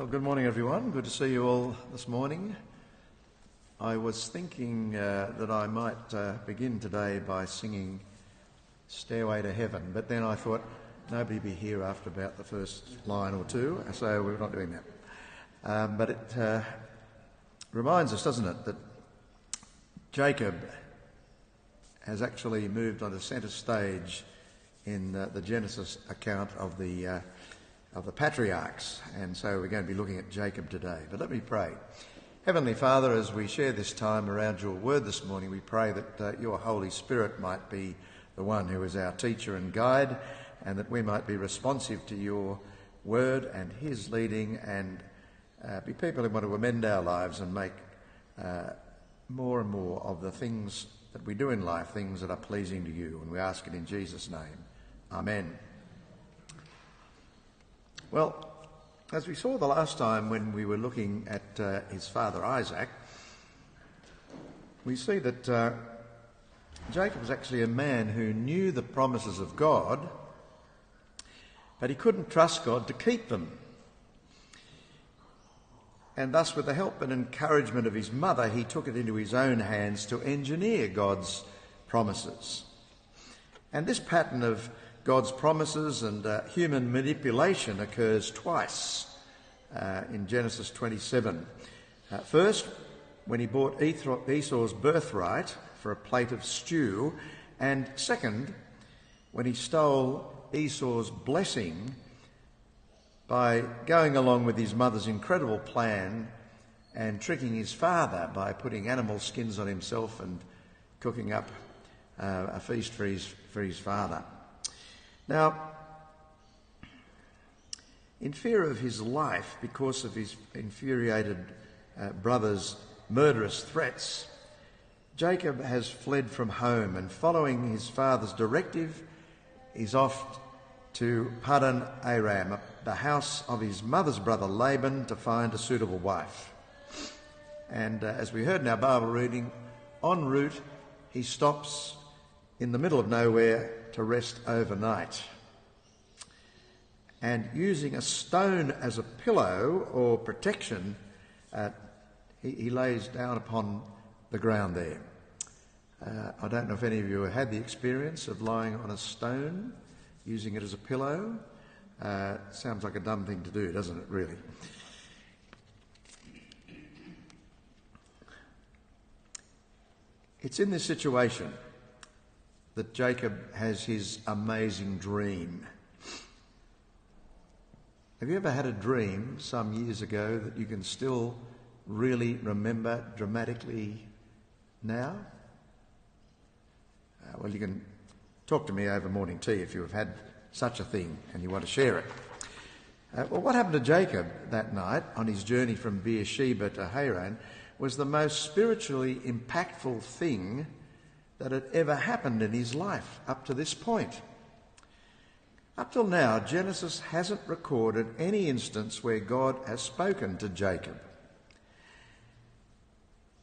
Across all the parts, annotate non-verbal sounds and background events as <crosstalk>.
Well, good morning, everyone. Good to see you all this morning. I was thinking uh, that I might uh, begin today by singing Stairway to Heaven, but then I thought nobody would be here after about the first line or two, so we're not doing that. Um, but it uh, reminds us, doesn't it, that Jacob has actually moved on to centre stage in the Genesis account of the uh, of the patriarchs. And so we're going to be looking at Jacob today. But let me pray. Heavenly Father, as we share this time around your word this morning, we pray that uh, your Holy Spirit might be the one who is our teacher and guide, and that we might be responsive to your word and his leading, and uh, be people who want to amend our lives and make uh, more and more of the things that we do in life, things that are pleasing to you. And we ask it in Jesus' name. Amen. Well, as we saw the last time when we were looking at uh, his father Isaac, we see that uh, Jacob was actually a man who knew the promises of God, but he couldn't trust God to keep them. And thus, with the help and encouragement of his mother, he took it into his own hands to engineer God's promises. And this pattern of God's promises and uh, human manipulation occurs twice uh, in Genesis 27. Uh, first, when he bought Esau's birthright for a plate of stew, and second, when he stole Esau's blessing by going along with his mother's incredible plan and tricking his father by putting animal skins on himself and cooking up uh, a feast for his, for his father. Now, in fear of his life because of his infuriated uh, brother's murderous threats, Jacob has fled from home and, following his father's directive, is off to Paddan Aram, the house of his mother's brother Laban, to find a suitable wife. And uh, as we heard in our Bible reading, en route he stops in the middle of nowhere to rest overnight. And using a stone as a pillow or protection, uh, he, he, lays down upon the ground there. Uh, I don't know if any of you have had the experience of lying on a stone, using it as a pillow. Uh, sounds like a dumb thing to do, doesn't it, really? It's in this situation that Jacob has his amazing dream. Have you ever had a dream some years ago that you can still really remember dramatically now? Uh, well, you can talk to me over morning tea if you have had such a thing and you want to share it. Uh, well, what happened to Jacob that night on his journey from Beersheba to Haran was the most spiritually impactful thing that had ever happened in his life up to this point. Up till now, Genesis hasn't recorded any instance where God has spoken to Jacob.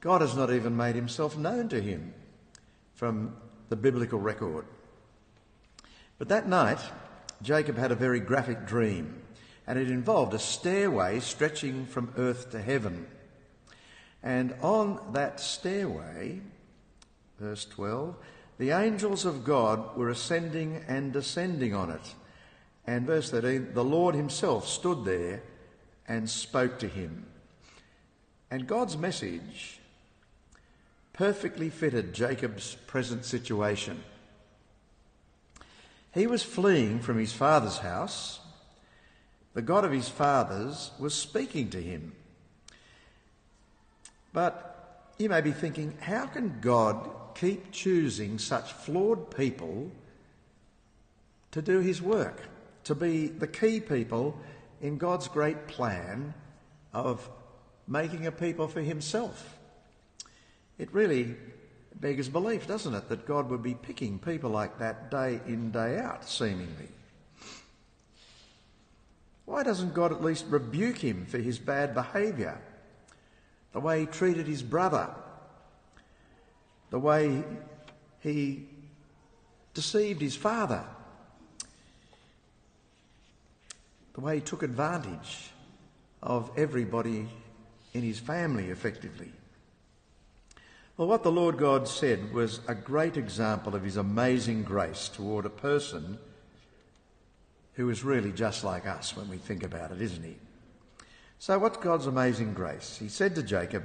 God has not even made himself known to him from the biblical record. But that night, Jacob had a very graphic dream, and it involved a stairway stretching from earth to heaven. And on that stairway, verse 12, the angels of God were ascending and descending on it. And verse 13, the Lord himself stood there and spoke to him. And God's message perfectly fitted Jacob's present situation. He was fleeing from his father's house. The God of his fathers was speaking to him. But you may be thinking, how can God keep choosing such flawed people to do his work, to be the key people in God's great plan of making a people for himself. It really beggars belief, doesn't it, that God would be picking people like that day in, day out, seemingly. Why doesn't God at least rebuke him for his bad behaviour? The way he treated his brother, the way he deceived his father, the way he took advantage of everybody in his family, effectively. Well, what the Lord God said was a great example of his amazing grace toward a person who is really just like us when we think about it, isn't he? So, what's God's amazing grace? He said to Jacob,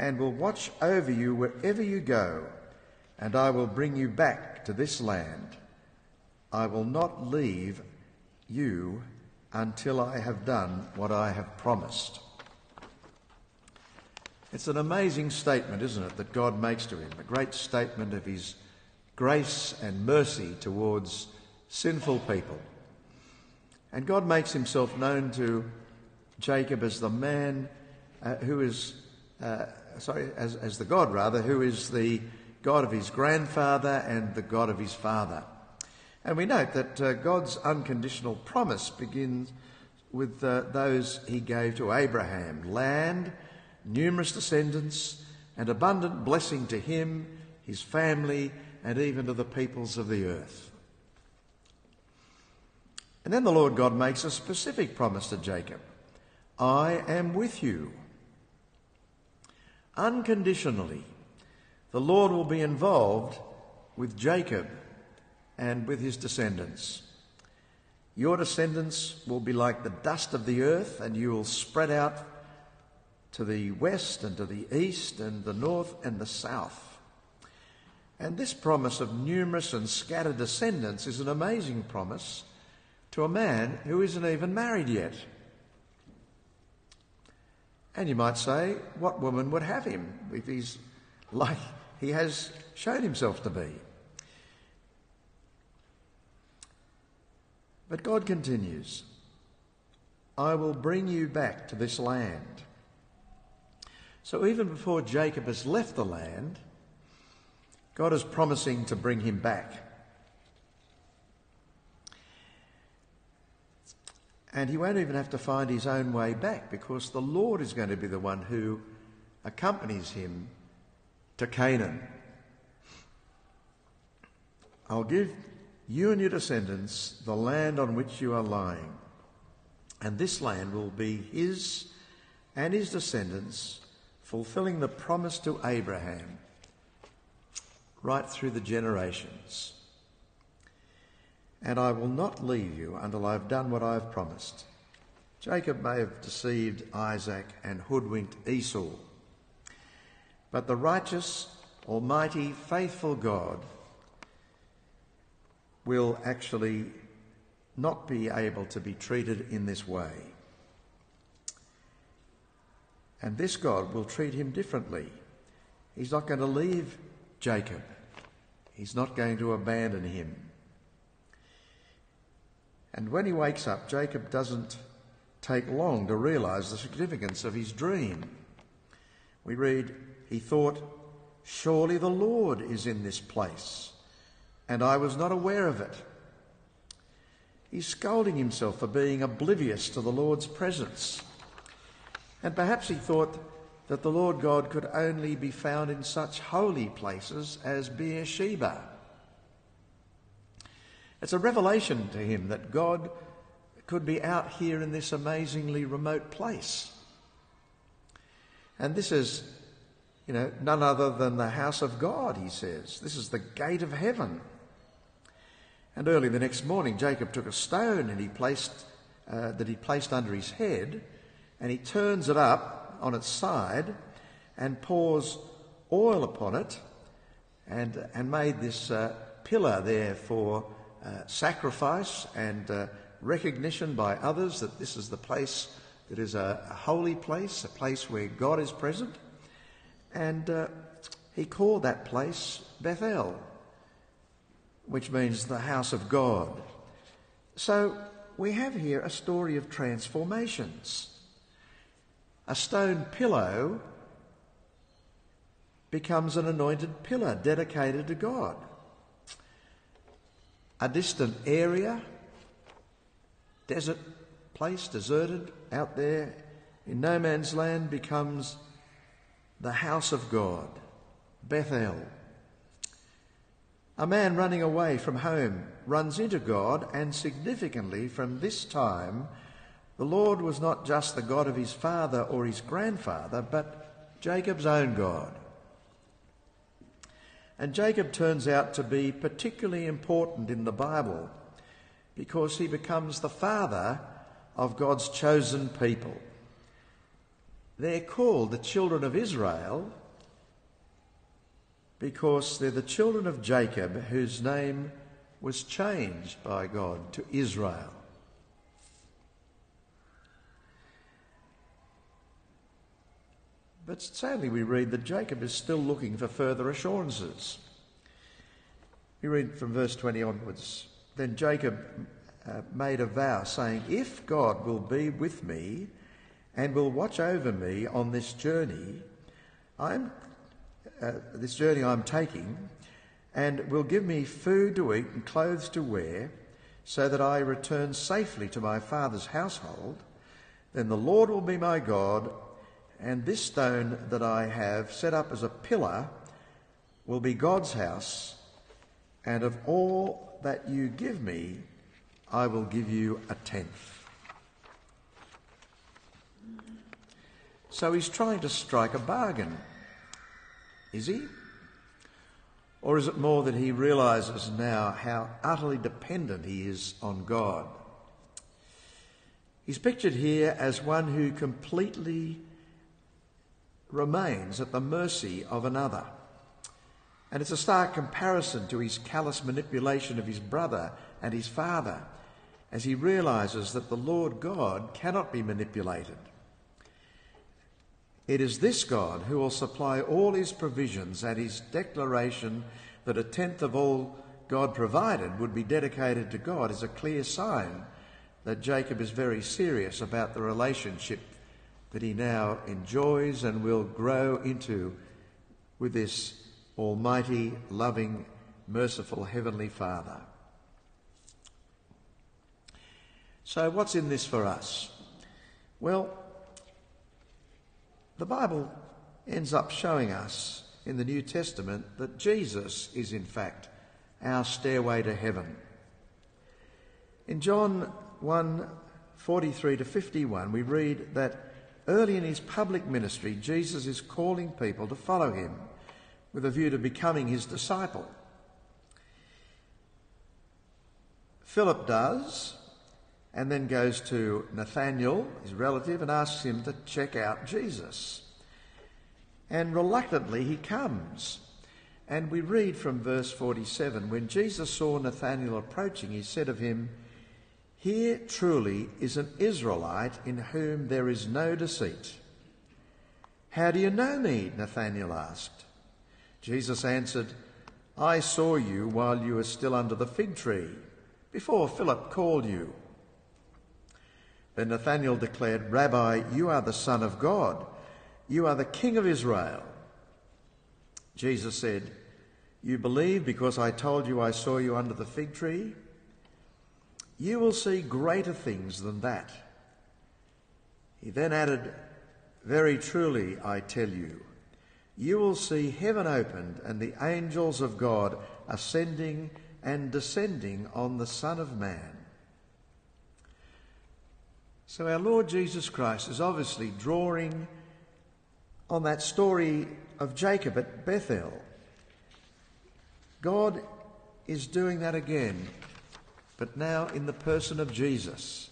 and will watch over you wherever you go, and I will bring you back to this land. I will not leave you until I have done what I have promised. It's an amazing statement, isn't it, that God makes to him, a great statement of his grace and mercy towards sinful people. And God makes himself known to Jacob as the man uh, who is, uh, sorry, as, as the God rather, who is the God of his grandfather and the God of his father. And we note that uh, God's unconditional promise begins with uh, those he gave to Abraham land, numerous descendants, and abundant blessing to him, his family, and even to the peoples of the earth. And then the Lord God makes a specific promise to Jacob I am with you. Unconditionally, the Lord will be involved with Jacob and with his descendants. Your descendants will be like the dust of the earth, and you will spread out to the west and to the east and the north and the south. And this promise of numerous and scattered descendants is an amazing promise to a man who isn't even married yet. And you might say, what woman would have him if he's <laughs> like he has shown himself to be? But God continues, I will bring you back to this land. So even before Jacob has left the land, God is promising to bring him back. And he won't even have to find his own way back because the Lord is going to be the one who accompanies him to Canaan. I'll give you and your descendants the land on which you are lying, and this land will be his and his descendants, fulfilling the promise to Abraham right through the generations. And I will not leave you until I've done what I've promised. Jacob may have deceived Isaac and hoodwinked Esau, but the righteous, almighty, faithful God will actually not be able to be treated in this way. And this God will treat him differently. He's not going to leave Jacob, he's not going to abandon him. And when he wakes up, Jacob doesn't take long to realize the significance of his dream. We read, He thought, Surely the Lord is in this place and I was not aware of it. He's scolding himself for being oblivious to the Lord's presence. And perhaps he thought that the Lord God could only be found in such holy places as Beersheba. It's a revelation to him that God could be out here in this amazingly remote place. And this is, you know, none other than the house of God, he says. This is the gate of heaven. And early the next morning, Jacob took a stone and he placed, uh, that he placed under his head, and he turns it up on its side and pours oil upon it, and, and made this uh, pillar there for uh, sacrifice and uh, recognition by others that this is the place that is a, a holy place, a place where God is present. And uh, he called that place Bethel, which means the house of God. So we have here a story of transformations. A stone pillow becomes an anointed pillar dedicated to God. A distant area, desert place, deserted out there in no man's land, becomes the house of God, Bethel. A man running away from home runs into God, and significantly, from this time, the Lord was not just the God of his father or his grandfather, but Jacob's own God. And Jacob turns out to be particularly important in the Bible because he becomes the father of God's chosen people. They're called the children of Israel because they're the children of Jacob whose name was changed by God to Israel. But sadly, we read that Jacob is still looking for further assurances. We read from verse 20 onwards. Then Jacob uh, made a vow, saying, If God will be with me and will watch over me on this journey, I'm, uh, this journey I'm taking, and will give me food to eat and clothes to wear, so that I return safely to my father's household, then the Lord will be my God and this stone that I have set up as a pillar will be God's house, and of all that you give me, I will give you a tenth. So he's trying to strike a bargain. Is he? Or is it more that he realizes now how utterly dependent he is on God? He's pictured here as one who completely remains at the mercy of another. And it's a stark comparison to his callous manipulation of his brother and his father as he realizes that the Lord God cannot be manipulated. It is this God who will supply all his provisions, and his declaration that a tenth of all God provided would be dedicated to God is a clear sign that Jacob is very serious about the relationship that he now enjoys and will grow into with this almighty, loving, merciful Heavenly Father. So, what's in this for us? Well, the Bible ends up showing us in the New Testament that Jesus is, in fact, our stairway to heaven. In John 1 43 to 51, we read that Early in his public ministry, Jesus is calling people to follow him with a view to becoming his disciple. Philip does, and then goes to Nathanael, his relative, and asks him to check out Jesus. And reluctantly he comes. And we read from verse 47 When Jesus saw Nathanael approaching, he said of him, here truly is an Israelite in whom there is no deceit. How do you know me? Nathanael asked. Jesus answered, I saw you while you were still under the fig tree, before Philip called you. Then Nathanael declared, Rabbi, you are the Son of God. You are the King of Israel. Jesus said, You believe because I told you I saw you under the fig tree? You will see greater things than that. He then added, Very truly, I tell you, you will see heaven opened and the angels of God ascending and descending on the Son of Man. So, our Lord Jesus Christ is obviously drawing on that story of Jacob at Bethel. God is doing that again but now in the person of Jesus.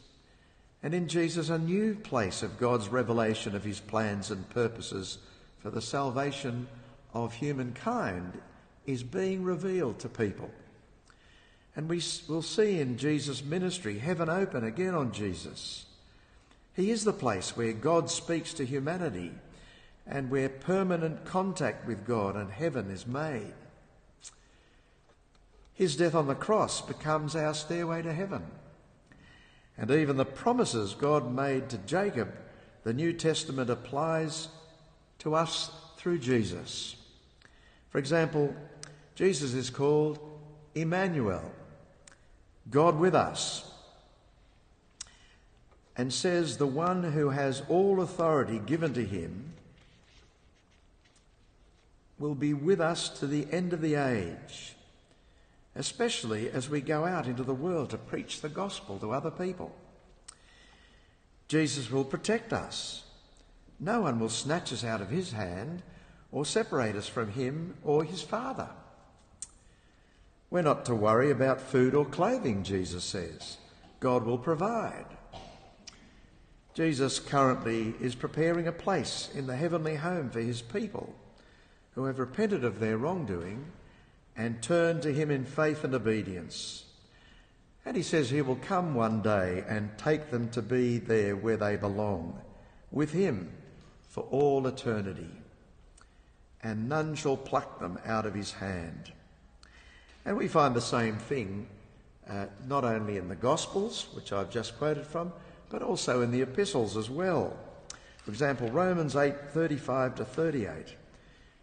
And in Jesus, a new place of God's revelation of his plans and purposes for the salvation of humankind is being revealed to people. And we will see in Jesus' ministry heaven open again on Jesus. He is the place where God speaks to humanity and where permanent contact with God and heaven is made. His death on the cross becomes our stairway to heaven. And even the promises God made to Jacob the New Testament applies to us through Jesus. For example, Jesus is called Emmanuel, God with us, and says the one who has all authority given to him will be with us to the end of the age, especially as we go out into the world to preach the gospel to other people. Jesus will protect us. No one will snatch us out of his hand or separate us from him or his Father. We're not to worry about food or clothing, Jesus says. God will provide. Jesus currently is preparing a place in the heavenly home for his people who have repented of their wrongdoing and turn to him in faith and obedience. And he says he will come one day and take them to be there where they belong, with him for all eternity. And none shall pluck them out of his hand. And we find the same thing uh, not only in the Gospels, which I've just quoted from, but also in the epistles as well. For example, Romans 8 35 to 38.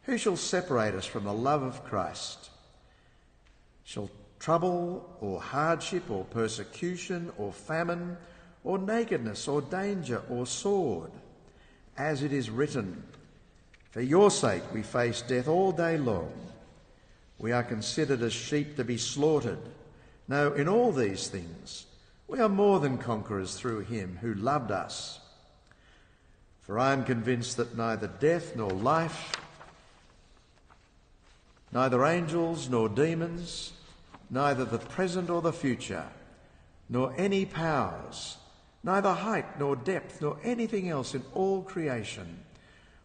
Who shall separate us from the love of Christ? Shall trouble or hardship or persecution or famine or nakedness or danger or sword? As it is written, For your sake we face death all day long. We are considered as sheep to be slaughtered. No, in all these things, we are more than conquerors through him who loved us. For I am convinced that neither death nor life, neither angels nor demons, neither the present or the future, nor any powers, neither height nor depth nor anything else in all creation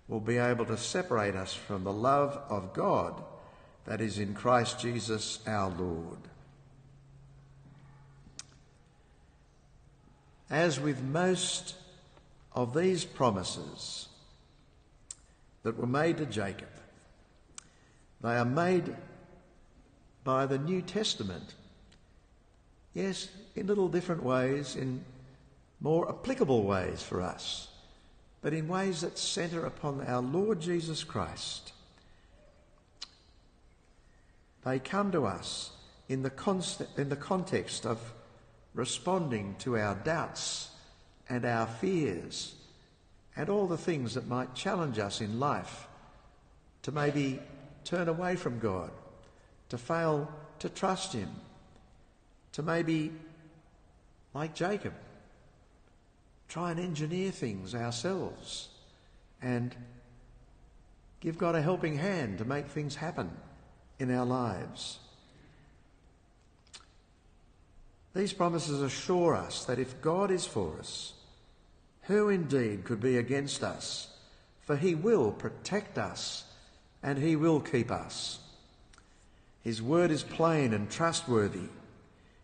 will be able to separate us from the love of God that is in Christ Jesus our Lord. As with most of these promises that were made to Jacob, they are made by the New Testament. Yes, in little different ways, in more applicable ways for us, but in ways that centre upon our Lord Jesus Christ. They come to us in the, in the context of responding to our doubts and our fears and all the things that might challenge us in life to maybe turn away from God, to fail to trust Him, to maybe, like Jacob, try and engineer things ourselves and give God a helping hand to make things happen in our lives. These promises assure us that if God is for us, who indeed could be against us? For he will protect us and he will keep us. His word is plain and trustworthy.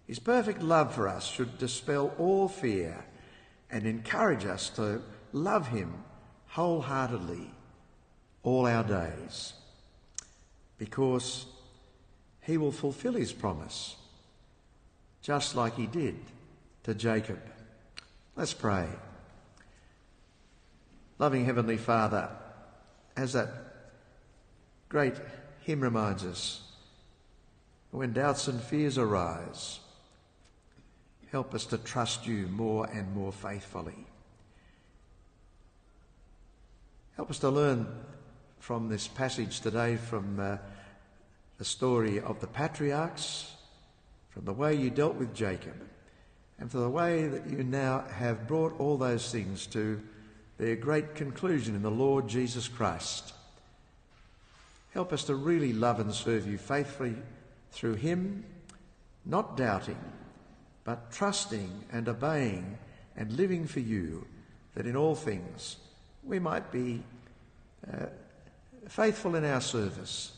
His perfect love for us should dispel all fear and encourage us to love him wholeheartedly all our days because he will fulfill his promise, just like he did to Jacob. Let's pray. Loving Heavenly Father, as that great hymn reminds us, when doubts and fears arise, help us to trust you more and more faithfully. Help us to learn from this passage today from uh, the story of the patriarchs, from the way you dealt with Jacob, and for the way that you now have brought all those things to their great conclusion in the Lord Jesus Christ. Help us to really love and serve you faithfully through him, not doubting, but trusting and obeying and living for you, that in all things we might be uh, faithful in our service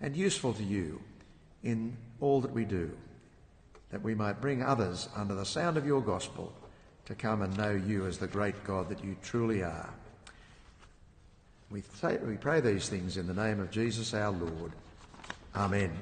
and useful to you in all that we do, that we might bring others under the sound of your gospel to come and know you as the great God that you truly are. We, say, we pray these things in the name of Jesus our Lord. Amen.